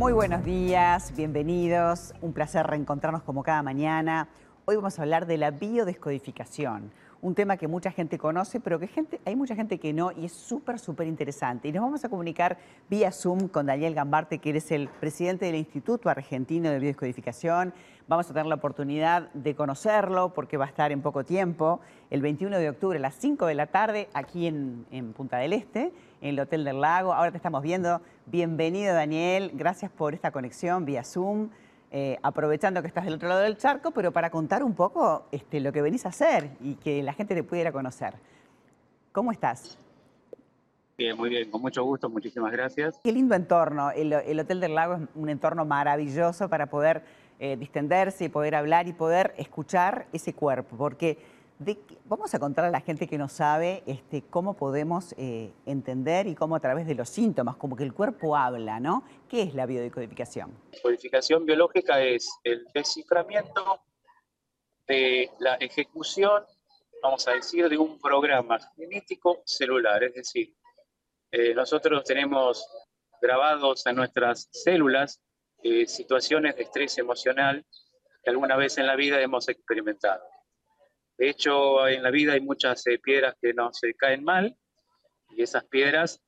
Muy buenos días, bienvenidos. Un placer reencontrarnos como cada mañana. Hoy vamos a hablar de la biodescodificación, un tema que mucha gente conoce, pero que hay mucha gente que no y es súper, súper interesante. Y nos vamos a comunicar vía Zoom con Daniel Gambarte, que es el presidente del Instituto Argentino de Biodescodificación. Vamos a tener la oportunidad de conocerlo porque va a estar en poco tiempo, el 21 de octubre a las 5 de la tarde, aquí en Punta del Este, en el Hotel del Lago. Ahora te estamos viendo. Bienvenido, Daniel. Gracias por esta conexión vía Zoom. Eh, aprovechando que estás del otro lado del charco, pero para contar un poco este, lo que venís a hacer y que la gente te pudiera conocer. ¿Cómo estás? Bien, muy bien, con mucho gusto, muchísimas gracias. Qué lindo entorno. El, Hotel del Lago es un entorno maravilloso para poder eh, distenderse y poder hablar y poder escuchar ese cuerpo, porque vamos a contar a la gente que no sabe este, cómo podemos eh, entender y cómo a través de los síntomas, como que el cuerpo habla, ¿no? ¿Qué es la biodecodificación? La codificación biológica es el desciframiento de la ejecución, vamos a decir, de un programa genético celular, es decir, eh, nosotros tenemos grabados en nuestras células eh, situaciones de estrés emocional que alguna vez en la vida hemos experimentado de hecho, en la vida hay muchas eh, piedras que no se caen mal y esas piedras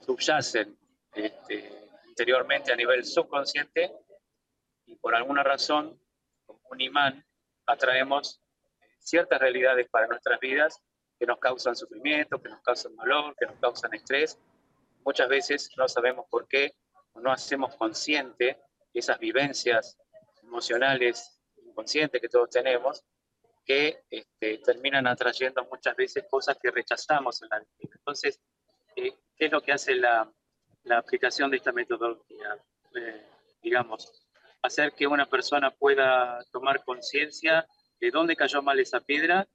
subyacen este, interiormente a nivel subconsciente y por alguna razón, como un imán, atraemos ciertas realidades para nuestras vidas que nos causan sufrimiento, que nos causan dolor, que nos causan estrés. Muchas veces no sabemos por qué o no hacemos consciente esas vivencias emocionales inconscientes que todos tenemos que este, terminan atrayendo muchas veces cosas que rechazamos en la vida. Entonces, eh, ¿qué es lo que hace la, la aplicación de esta metodología? Eh, digamos, hacer que una persona pueda tomar conciencia de dónde cayó mal esa piedra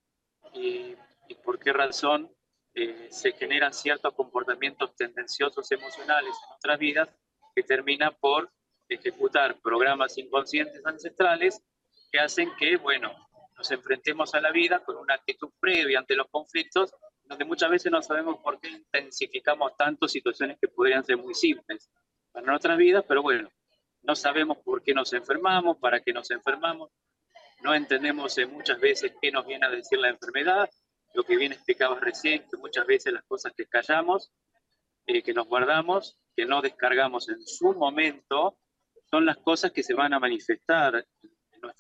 y, y por qué razón eh, se generan ciertos comportamientos tendenciosos emocionales en nuestras vidas que termina por ejecutar programas inconscientes ancestrales que hacen que, bueno, nos enfrentemos a la vida con una actitud previa ante los conflictos, donde muchas veces no sabemos por qué intensificamos tanto situaciones que podrían ser muy simples para nuestras vidas, pero bueno, no sabemos por qué nos enfermamos, para qué nos enfermamos, no entendemos muchas veces qué nos viene a decir la enfermedad, lo que bien explicabas recién, que muchas veces las cosas que callamos, eh, que nos guardamos, que no descargamos en su momento, son las cosas que se van a manifestar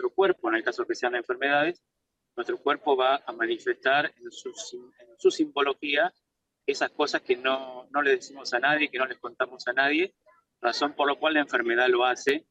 nuestro cuerpo, en el caso que sean enfermedades, nuestro cuerpo va a manifestar en su, su simbología esas cosas que no, no, le decimos a nadie, que no les contamos a nadie, razón por la cual la enfermedad lo hace,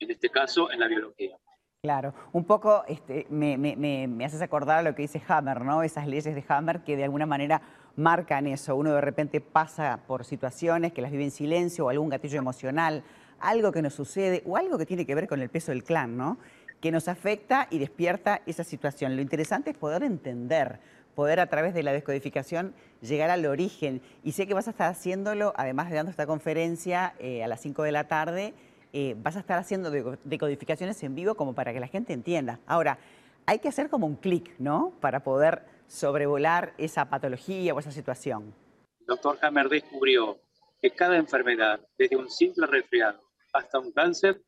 en este caso, en la biología. Claro, un poco este, me, me, me, haces acordar a lo que dice Hammer, ¿no? Esas leyes de Hammer que de alguna manera marcan eso. Uno de repente pasa por situaciones que las vive en silencio o algún gatillo emocional, algo que nos sucede o algo que tiene que ver con el peso del clan, ¿no? Que nos afecta y despierta esa situación. Lo interesante es poder entender, poder a través de la descodificación llegar al origen. Y sé que vas a estar haciéndolo, además de dando esta conferencia eh, a las 5 de la tarde, eh, vas a estar haciendo decodificaciones en vivo como para que la gente entienda. Ahora, hay que hacer como un clic, ¿no? Para poder sobrevolar esa patología o esa situación. El doctor Hammer descubrió que cada enfermedad, desde un simple resfriado hasta un cáncer,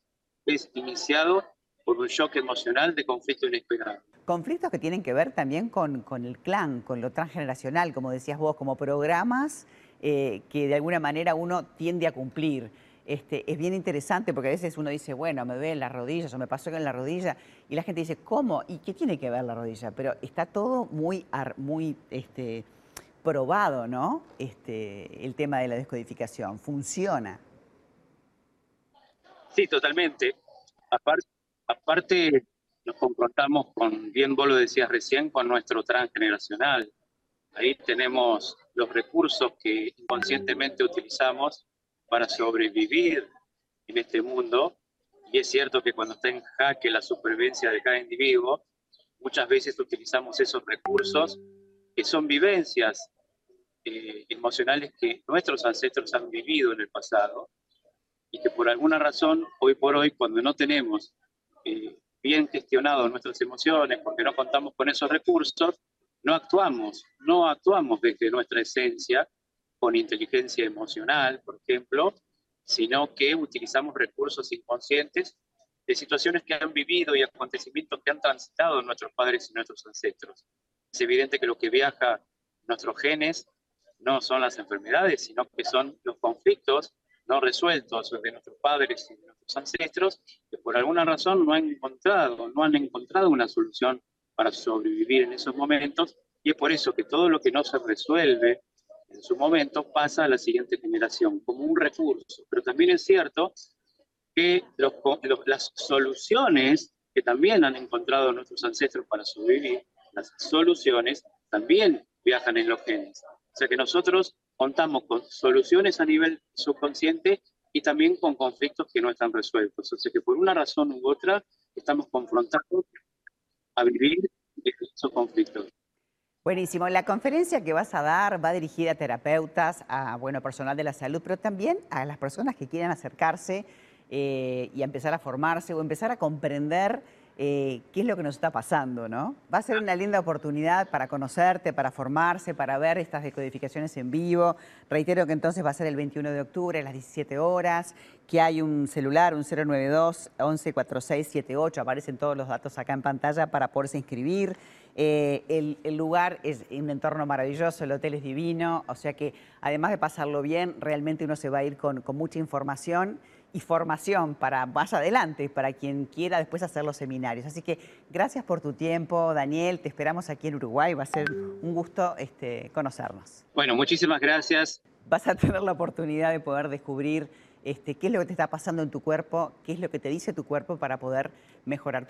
es iniciado por un shock emocional de conflicto inesperado. Conflictos que tienen que ver también con, con el clan, con lo transgeneracional, como decías vos, como programas eh, que de alguna manera uno tiende a cumplir. Este, es bien interesante porque a veces uno dice, bueno, me ve en las rodillas o me pasó en la rodilla, y la gente dice, ¿cómo? ¿Y qué tiene que ver la rodilla? Pero está todo muy, muy este, probado, ¿no? Este, el tema de la descodificación, funciona. Sí, totalmente. Aparte, Aparte, nos confrontamos con, bien vos lo decías recién, con nuestro transgeneracional. Ahí tenemos los recursos que inconscientemente utilizamos para sobrevivir en este mundo. Y es cierto que cuando está en jaque la supervivencia de cada individuo, muchas veces utilizamos esos recursos que son vivencias eh, emocionales que nuestros ancestros han vivido en el pasado y que por alguna razón, hoy por hoy, cuando no tenemos eh, bien gestionado nuestras emociones, porque no contamos con esos recursos, no actuamos, no actuamos desde nuestra esencia, con inteligencia emocional, por ejemplo, sino que utilizamos recursos inconscientes de situaciones que han vivido y acontecimientos que han transitado nuestros padres y nuestros ancestros. Es evidente que lo que viaja nuestros genes no son las enfermedades, sino que son los conflictos no resueltos de nuestros padres y de nuestros ancestros, que por alguna razón no han encontrado, no han encontrado una solución para sobrevivir en esos momentos, y es por eso que todo lo que no se resuelve en su momento pasa a la siguiente generación como un recurso. Pero también es cierto que las soluciones que también han encontrado nuestros ancestros para sobrevivir, las soluciones también viajan en los genes. O sea que nosotros contamos con soluciones a nivel subconsciente y también con conflictos que no están resueltos. O sea que por una razón u otra estamos confrontados a vivir esos conflictos. Buenísimo. La conferencia que vas a dar va dirigida a terapeutas, a bueno, personal de la salud, pero también a las personas que quieran acercarse eh, y empezar a formarse o empezar a comprender eh, qué es lo que nos está pasando, ¿no? Va a ser una linda oportunidad para conocerte, para formarse, para ver estas decodificaciones en vivo. Reitero que entonces va a ser el 21 de octubre a las 17 horas, que hay un celular, un 092 114678, aparecen todos los datos acá en pantalla para poderse inscribir. Eh, el, lugar es un entorno maravilloso, el hotel es divino, o sea que además de pasarlo bien, realmente uno se va a ir con, con mucha información y formación para más adelante, para quien quiera después hacer los seminarios. Así que gracias por tu tiempo, Daniel. Te esperamos aquí en Uruguay. Va a ser un gusto este, conocernos. Bueno, muchísimas gracias. Vas a tener la oportunidad de poder descubrir este, qué es lo que te está pasando en tu cuerpo, qué es lo que te dice tu cuerpo para poder mejorar